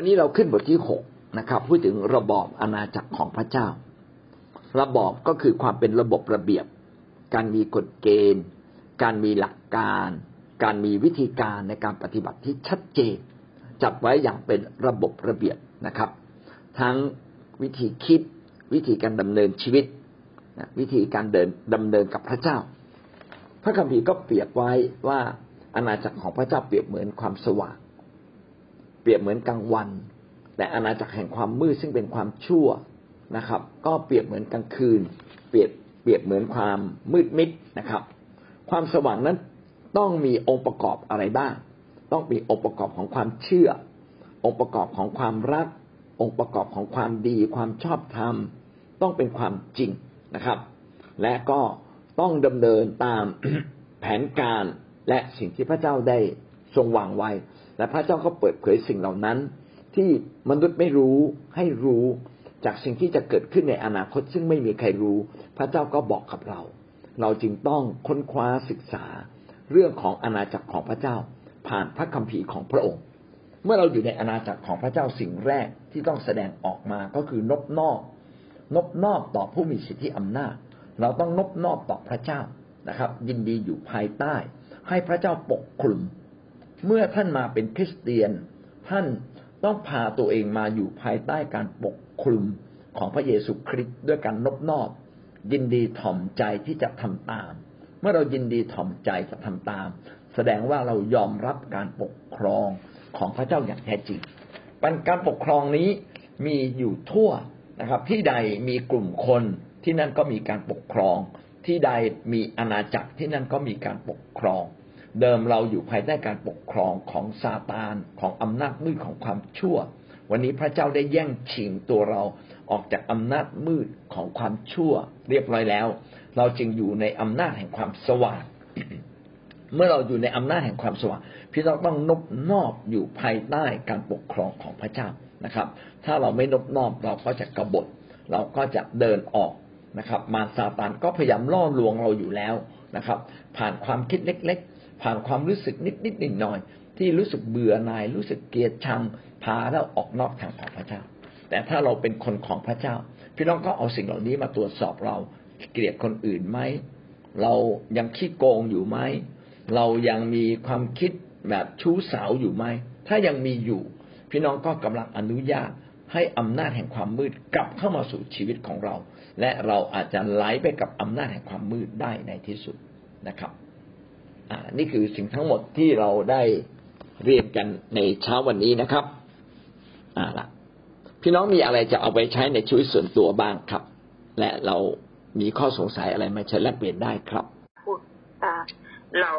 อันนี้เราขึ้นบทที่หกนะครับพูดถึงระบอบอาณาจักรของพระเจ้า ระบอบก็คือความเป็นระบบระเบียบ การมีกฎเกณฑ์ การมีหลักการ การมีวิธีการในการปฏิบัติที่ชัดเจน จัดไว้อย่างเป็นระบบระเบียบนะครับ ทั้งวิธีคิด วิธีการดำเนินชีวิต วิธีการเดินดำเนินกับพระเจ้า พระคัมภีร์ก็เปรียบไว้ว่าอาณาจักรของพระเจ้าเปรียบเหมือนความสว่าง รียบเหมือนกลางวัน แต่อาณาจักรแห่งความมืดซึ่งเป็นความชั่วนะครับ ก็เปรียบเหมือนกลางคืน เปรียบเปรียบเหมือนความมืดมิดนะครับ ความสว่างนั้นต้องมีองค์ประกอบอะไรบ้าง ต้องมีองค์ประกอบของความเชื่อ องค์ประกอบของความรัก องค์ประกอบของความดี ความชอบธรรม ต้องเป็นความจริงนะครับ และก็ต้องดำเนินตามแผนการและสิ่งที่พระเจ้าได้ทรงวางไว้ และพระเจ้าก็เปิดเผยสิ่งเหล่านั้น ที่มนุษย์ไม่รู้ให้รู้จากสิ่งที่จะเกิดขึ้นในอนาคต ซึ่งไม่มีใครรู้ พระเจ้าก็บอกกับเรา เราจึงต้องค้นคว้าศึกษา เรื่องของอาณาจักรของพระเจ้า ผ่านพระคัมภีร์ของพระองค์ เมื่อเราอยู่ในอาณาจักรของพระเจ้าสิ่งแรกที่ต้องแสดงออกมาก็คือนบนอก นบนอบต่อผู้มีสิทธิอำนาจ เราต้องนบนอบต่อพระเจ้านะครับ ยินดีอยู่ภายใต้ ให้พระเจ้าปกคลุม เมื่อท่านมาเป็นคริสเตียน ท่านต้องพาตัวเองมาอยู่ภายใต้การปกคลุมของพระเยซูคริสต์ด้วยการนบนอบ ยินดีถ่อมใจที่จะทำตาม เมื่อเรายินดีถ่อมใจจะทำตาม แสดงว่าเรายอมรับการปกครองของพระเจ้าอย่างแท้จริงการปกครองนี้มีอยู่ทั่วนะครับ ที่ใดมีกลุ่มคนที่นั่นก็มีการปกครอง ที่ใดมีอาณาจักรที่นั่นก็มีการปกครอง เดิมเราอยู่ภายใต้การปกครองของซาตานของอำนาจมืดของความชั่ว วันนี้พระเจ้าได้แย่งชิงตัวเราออกจากอำนาจมืดของความชั่ว เรียบร้อยแล้ว เราจึงอยู่ในอำนาจแห่งความสว่าง เมื่อเราอยู่ในอำนาจแห่งความสว่างพี่น้องต้องนบนอบอยู่ภายใต้การปกครองของพระเจ้านะครับ ถ้าเราไม่นบนอบเราก็จะกบฏ เราก็จะเดินออกนะครับ มาซาตานก็พยายามล่อลวงเราอยู่แล้วนะครับ ผ่านความคิดเล็กๆ ผ่านความรู้สึกนิดนิดหน่อยหน่อยที่รู้สึกเบื่อหน่ายรู้สึกเกลียดชังพาเราออกนอกทางของพระเจ้า แต่ถ้าเราเป็นคนของพระเจ้า พี่น้องก็เอาสิ่งเหล่านี้มาตรวจสอบเราเกลียดคนอื่นไหมเรายังขี้โกงอยู่ไหมเรายังมีความคิดแบบชู้สาวอยู่ไหมถ้ายังมีอยู่ พี่น้องก็กำลังอนุญาตให้อำนาจแห่งความมืดกลับเข้ามาสู่ชีวิตของเรา และเราอาจจะไหลไปกับอำนาจแห่งความมืดได้ในที่สุดนะครับ นี่คือสิ่งทั้งหมดที่เราได้เรียนกันในเช้าวันนี้นะครับอ่าละพี่น้องมีอะไรจะเอาไปใช้ในชีวิตส่วนตัวบ้างครับ และเรามีข้อสงสัยอะไรมาใช้แลกเปลี่ยนได้ครับเรา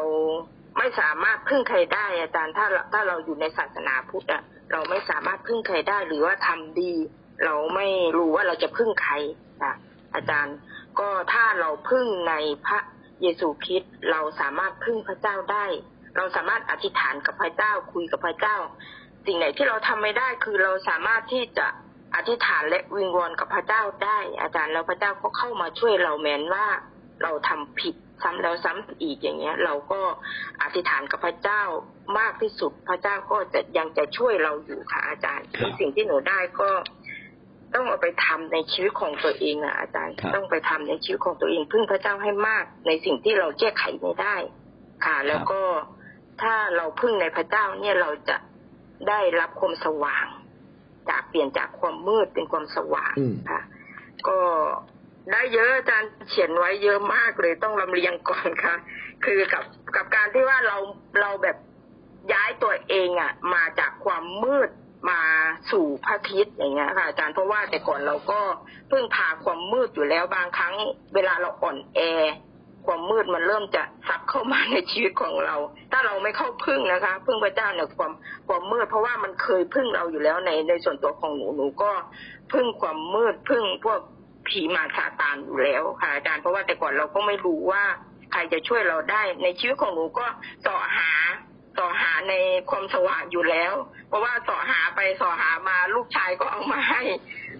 ไม่สามารถพึ่งใครได้อาจารย์ถ้าถ้าเราอยู่ในศาสนาพุทธอะเราไม่สามารถพึ่งใครได้หรือว่าทำดี เราไม่รู้ว่าเราจะพึ่งใครอะอาจารย์ ก็ถ้าเราพึ่งในพระ เยซูคริสต์เราสามารถพึ่งพระเจ้าได้ เราสามารถอธิษฐานกับพระเจ้าคุยกับพระเจ้า สิ่งไหนที่เราทำไม่ได้คือเราสามารถที่จะอธิษฐานและวิงวอนกับพระเจ้าได้ อาจารย์แล้วพระเจ้าก็เข้ามาช่วยเราแม้นว่าเราทำผิดซ้ำแล้วซ้ำอีกอย่างเงี้ย เราก็อธิษฐานกับพระเจ้ามากที่สุด พระเจ้าก็จะยังจะช่วยเราอยู่ค่ะอาจารย์ สิ่งที่หนูได้ก็ ต้องเอาไปทำในชีวิตของตัวเองอะอาจารย์ต้องไปทำในชีวิตของตัวเอง พึ่งพระเจ้าให้มากในสิ่งที่เราแก้ไขไม่ได้ ค่ะ แล้วก็ถ้าเราพึ่งในพระเจ้าเนี่ยเราจะได้รับความสว่าง จากเปลี่ยนจากความมืดเป็นความสว่างค่ะ ก็ได้เยอะอาจารย์เขียนไว้เยอะมากเลยต้องลำเลียงก่อนค่ะ คือกับกับการที่ว่าเราเราแบบย้ายตัวเองอะ มาจากความมืด มาสู่พระคิดอย่างเงี้ยค่ะอาจารย์เพราะว่าแต่ก่อนเราก็เพิ่งพาความมืดอยู่แล้วบางครั้ง เวลาเราอ่อนแอ ความมืดมันเริ่มจะซับเข้ามาในชีวิตของเรา ถ้าเราไม่เข้าพึ่งนะคะ พึ่งพระเจ้าเนี่ยความความมืด เพราะว่ามันเคยพึ่งเราอยู่แล้วในในส่วนตัวของหนูหนูก็พึ่งความมืดพึ่งพวกผีมาซาตานอยู่แล้วค่ะอาจารย์เพราะว่าแต่ก่อนเราก็ไม่รู้ว่าใครจะช่วยเราได้ ในชีวิตของหนูก็ต่อหา ต่อหาในความสว่างอยู่แล้ว เพราะว่าต่อหาไปต่อหามาลูกชายก็เอามาให้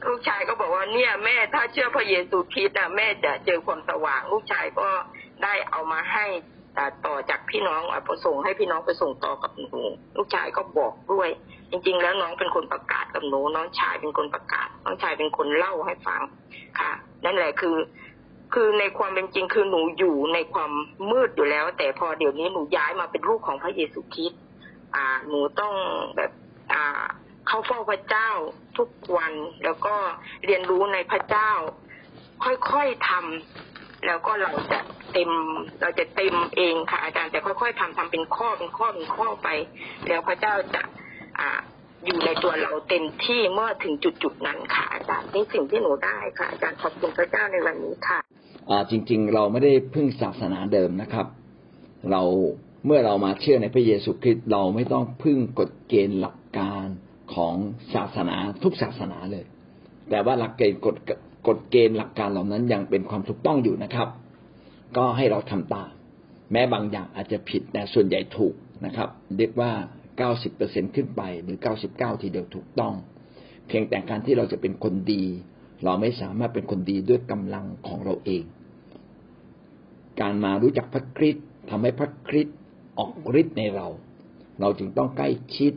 ลูกชายก็บอกว่าเนี่ยแม่ถ้าเชื่อพระเยซูคริสต์นะแม่จะเจอความสว่าง ลูกชายก็ได้เอามาให้ต่อจากพี่น้องเอาไปส่งให้พี่น้องไปส่งต่อกับหนูลูกชายก็บอกด้วย จริง ๆ แล้วน้องเป็นคนประกาศกับหนูน้องชายเป็นคนประกาศ น้องชายเป็นคนเล่าให้ฟังค่ะ นั่นแหละคือ คือในความเป็นจริงคือหนูอยู่ในความมืดอยู่แล้ว แต่พอเดี๋ยวนี้หนูย้ายมาเป็นลูกของพระเยซูคริสต์อ่า หนูต้องแบบอ่าเข้าเฝ้าพระเจ้าทุกวัน แล้วก็เรียนรู้ในพระเจ้า ค่อยๆทำแล้วก็เราจะเต็มเราจะเต็มเองค่ะ อาจารย์จะค่อยๆทำทำเป็นข้อเป็นข้อเป็นข้อไป แล้วพระเจ้าจะอ่าอยู่ในตัวเราเต็มที่เมื่อถึงจุดจุดๆนั้นค่ะอาจารย์นี่สิ่งที่หนูได้ค่ะอาจารย์ขอบคุณพระเจ้าในวันนี้ค่ะ จริง ๆ เราไม่ได้พึ่งศาสนาเดิมนะครับ เราเมื่อเรามาเชื่อในพระเยซูคริสต์เราไม่ต้องพึ่งกฎเกณฑ์หลักการของศาสนาทุกศาสนาเลย แต่ว่าหลักเกณฑ์กฎกฎเกณฑ์หลักการเหล่านั้นยังเป็นความถูกต้องอยู่นะครับ ก็ให้เราทำตามแม้บางอย่างอาจจะผิดแต่ส่วนใหญ่ถูกนะครับ เรียกว่า 90%ขึ้นไปหรือ 99 ทีเดียวถูกต้อง เพียงแต่การที่เราจะเป็นคนดี เราไม่สามารถเป็นคนดีด้วยกำลังของเราเอง การมารู้จักพระคริสต์ทำให้พระคริสต์ออกฤทธิ์ในเรา เราจึงต้องใกล้ชิด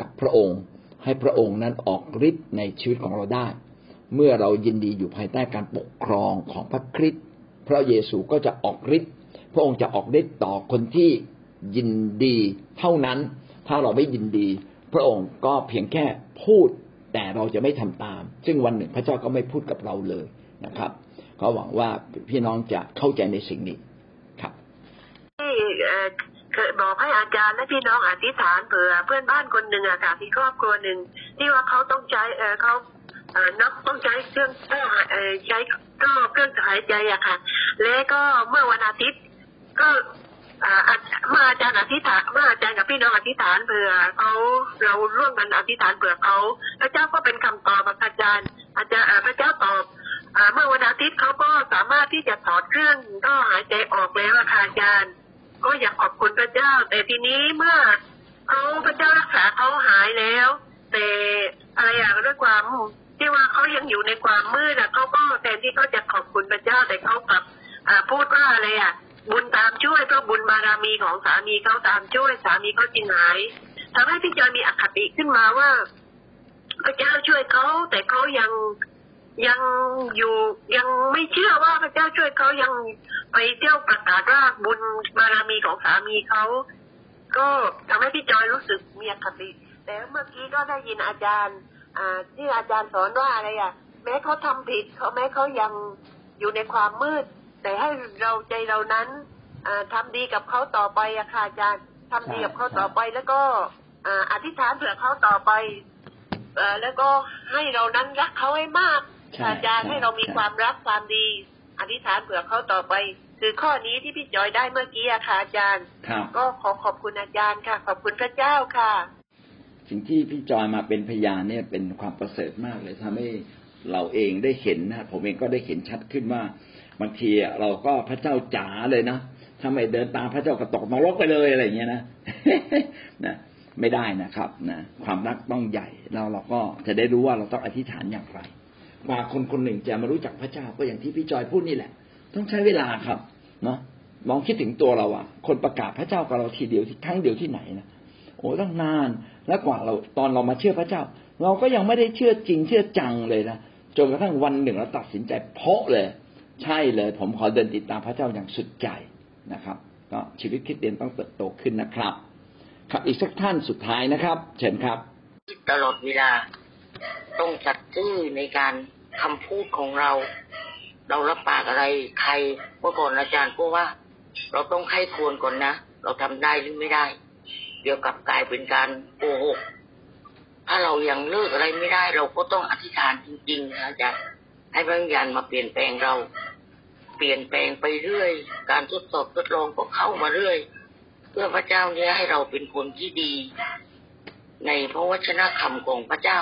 กับพระองค์ ให้พระองค์นั้นออกฤทธิ์ในชีวิตของเราได้ เมื่อเรายินดีอยู่ภายใต้การปกครองของพระคริสต์พระเยซูก็จะออกฤทธิ์พระองค์จะออกฤทธิ์ต่อคนที่ยินดีเท่านั้น ถ้าเราไม่ยินดี พระองค์ก็เพียงแค่พูด แต่เราจะไม่ทำตาม ซึ่งวันหนึ่งพระเจ้าก็ไม่พูดกับเราเลยนะครับ ก็หวังว่าพี่น้องจะเข้าใจในสิ่งนี้ครับที่เคยบอกให้อาจารย์และพี่น้องอธิษฐานเผื่อเพื่อนบ้านคนหนึ่งอะค่ะที่ครอบครัวหนึ่งที่ว่าเขาต้องใช้เออเขาเออนักต้องใช้เครื่องเออใช้ก็เครื่องหายใจอะค่ะ และก็เมื่อวันอาทิตย์ก็ อาอาเมื่ออาจารย์อธิษฐานเมื่ออาจารย์กับพี่น้องอธิษฐานเผื่อเขาเราร่วมกันอธิษฐานเผื่อเขาพระเจ้าก็เป็นคำตอบอะค่ะอาจารย์ อาจารย์พระเจ้าตอบเมื่อวันอาทิตย์เขาก็สามารถที่จะถอดเครื่องก็หายใจออกแล้วอะค่ะอาจารย์ ก็อยากขอบคุณพระเจ้า แต่ทีนี้เมื่อเขาพระเจ้ารักษาเขาหายแล้ว แต่อะไรอย่างด้วยความที่ว่าเขายังอยู่ในความมืดอะเขาก็แทนที่เขาจะขอบคุณพระเจ้าแต่เขากลับพูดว่าอะไรอะ บุญตามช่วยเพราะบุญบารมีของสามีเขาตามช่วย สามีเขาจึงหายทำให้พี่จอยมีอคติขึ้นมาว่าพระเจ้าช่วยเขาแต่เขายังยังอยู่ยังไม่เชื่อว่าพระเจ้าช่วยเขายังไปเที่ยวประกาศว่าบุญบารมีของสามีเขาก็ทำให้พี่จอยรู้สึกมีอคติ แต่เมื่อกี้ก็ได้ยินอาจารย์ อ่าที่อาจารย์สอนว่าอะไรอะ แม้เขาทำผิดเขาแม้เขายังอยู่ในความมืด แต่ให้เราใจเรานั้นอ่าทำดีกับเขาต่อไปอะค่ะอาจารย์ทำดีกับเขาต่อไปแล้วก็อ่าอธิษฐานเผื่อเขาต่อไปเอ่อแล้วก็ให้เรานั้นรักเขาให้มากใช่อาจารย์ใช่ให้เรามีใช่ความรักความดี อธิษฐานเผื่อเขาต่อไป คือข้อนี้ที่พี่จอยได้เมื่อกี้อะค่ะอาจารย์ครับก็ขอขอบคุณอาจารย์ค่ะ ขอบคุณพระเจ้าค่ะ สิ่งที่พี่จอยมาเป็นพยานเนี่ยเป็นความประเสริฐมากเลยทำให้เราเองได้เห็นนะผมเองก็ได้เห็นชัดขึ้นว่า บางทีเราก็พระเจ้าจ๋าเลยนะถ้าไม่เดินตามพระเจ้าก็ตกนรกไปเลยอะไรอย่างเงี้ยนะนะไม่ได้นะครับนะความรักต้องใหญ่แล้วเราก็จะได้รู้ว่าเราต้องอธิษฐานอย่างไรกว่าคนคนหนึ่งจะมารู้จักพระเจ้าก็อย่างที่พี่จอยพูดนี่แหละ ต้องใช้เวลาครับเนาะลองคิดถึงตัวเราอะคนประกาศพระเจ้ากับเราทีเดียวที่ครั้งเดียวที่ไหนนะโอ้ต้องนานแล้วกว่าเราตอนเรามาเชื่อพระเจ้า เราก็ยังไม่ได้เชื่อจริงเชื่อจังเลยนะจนกระทั่งวันหนึ่งเราตัดสินใจเพาะเลย ใช่เลย ผมขอเดินติดตามพระเจ้าอย่างสุดใจนะครับ ก็ชีวิตคริสเตียนต้องเติบโตขึ้นนะครับ ครับอีกสักท่านสุดท้ายนะครับ เชิญครับ ตลอดเวลาต้องจัดซื่อในการคำพูดของเรา เรารับปากอะไรใครเมื่อก่อนอาจารย์ก็ว่า เราต้องไข้ควรก่อนนะเราทำได้หรือไม่ได้ เดี๋ยวกับกลายเป็นการโกหกถ้าเรายังเลิกอะไรไม่ได้ เราก็ต้องอธิษฐานจริงๆนะอาจารย์ให้พระวิญญาณมาเปลี่ยนแปลงเรา ปลี่ยนแปลงไปเรื่อย การทดสอบทดลองก็เข้ามาเรื่อย เพื่อพระเจ้าเนี่ยให้เราเป็นคนที่ดี ในพระวจนะคำของพระเจ้า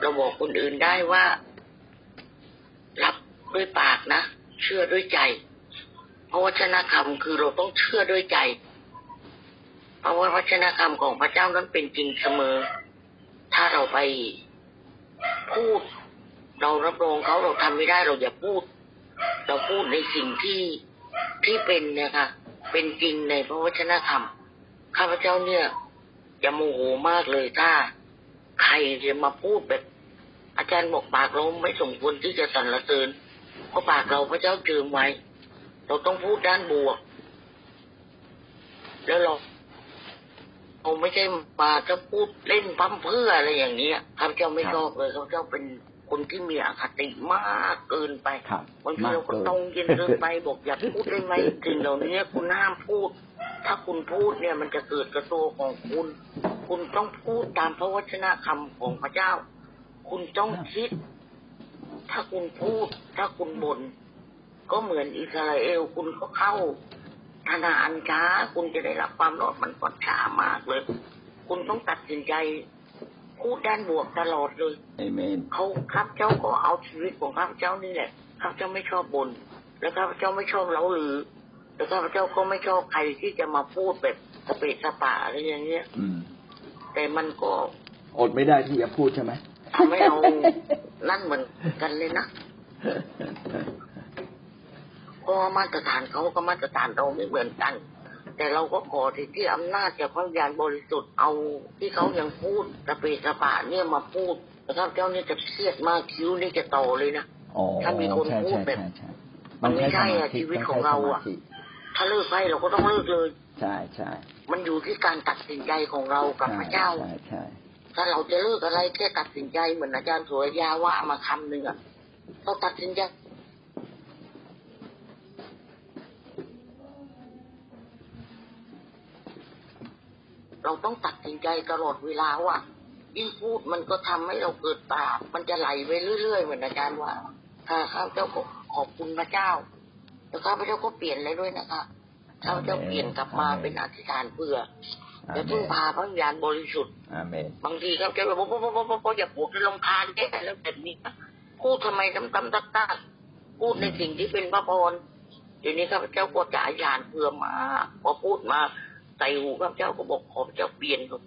เราบอกคนอื่นได้ว่า รับด้วยปากนะ เชื่อด้วยใจ พระวจนะคำคือเราต้องเชื่อด้วยใจเพราะว่าพระวจนะคำของพระเจ้านั้นเป็นจริงเสมอ ถ้าเราไปพูด เรารับรองเขาเราทำไม่ได้เราอย่าพูด เราพูดในสิ่งที่ที่เป็นเนี่ยค่ะ เป็นจริงในพระวจนะคำข้าพเจ้าเนี่ยอย่าโมโหมากเลยถ้า ใครจะมาพูดแบบ อาจารย์บอกปากเราไม่สมควรที่จะสรรเสริญเพราะปากเราพระเจ้าเจิมไว้ เราต้องพูดด้านบวก แล้วเราเราไม่ใช่มาจะพูดเล่นพั่มเพื่ออะไรอย่างเงี้ยข้าพเจ้าไม่รับชอบเลยข้าพเจ้าเป็น คนที่มีอคติมากเกินไปครับบางทีมากเราก็เกินตรงเย็นเกินไปบอกอย่าพูดได้ไหมสิ่งเหล่านี้คุณห้ามพูด ถ้าคุณพูดเนี่ยมันจะเกิดกระตัวของคุณ คุณต้องพูดตามพระวจนะคำของพระเจ้า คุณต้องคิด ถ้าคุณพูด ถ้าคุณบน่นก็เหมือนอิสราเอลคุณก็เข้าธนาอันช้าคุณจะได้รับความรอดมันก็ช้ามากเลย คุณต้องตัดสินใจ พูดด้านบวกตลอดเลยเอเมนเขาข้าพเจ้าก็เอาชีวิตของข้าพเจ้านี่แหละข้าพเจ้าไม่ชอบบน่นแล้วข้าพเจ้าไม่ชอบเล้าหรือ แล้วข้าพเจ้าก็ไม่ชอบใครที่จะมาพูดแบบสเปะสปะอะไรอย่างเงี้ยอืม แต่มันก็ อดไม่ได้ที่จะพูดใช่ไหมทำให้เรานั่นเหมือนกันเลยนะเพราะว่ามาตรฐานเขาก็มาตรฐานเราไม่เหมือนกัน แต่เราก็ขอที่ที่อำนาจจากพระวิญญาณบริสุทธิ์เอาที่เขายังพูดสเปะสปะเนี่ยมาพูดแล้วข้าพเจ้าเนี่ยจะเครียดมากคิ้วนี่จะโตเลยนะอ๋อถ้ามีคนใช่พูดใช่แบบใช่ใช่มันไม่ใช่อะสาธิชีวิตต้ของเราอะใช้สมธิถ้าเลิกไปเราก็ต้องเลิกเลย ใช่ใช่มันอยู่ที่การตัดสินใจของเรากับพระเจ้าใช่ใช่ถ้าเราจะเลิกอะไรแค่ตัดสินใจเหมือนอาจารย์สุรยาว่ามาคำหนึ่งอะเราตัดสินใจ เราต้องตัดสินใจตลอดเวลาว่ายิ่งพูดมันก็ทำให้เราเกิดบาปมันจะไหลไปเรื่อยๆเหมือนอาจารย์ว่าค่ะข้าพเจ้าก็ขอบคุณพระเจ้า แล้วข้าพเจ้าก็เปลี่ยนเลยด้วยนะคะข้าพเจ้าเปลี่ยนกลับมาเป็นอธิษฐานเพื่ออาจะเมพึ่งนพาพระวิญญาณบริสุทธิ์อาเมนบางทีเขาจะแบบว่าพ่อพ่อพ่อพ่ออย่าปวดจะลำคาญแก่แล้วแบบนี้นะพูดทำไมตำตำตักตักพูดในสิ่งที่เป็นพระพรเดี๋ยวนี้ข้าพเจ้าก็จะอาญานเพื่อมาพอพูดมา ใส่หูข้าพเจ้าก็บอกขอพระเจ้าเปลี่ยนข้าพ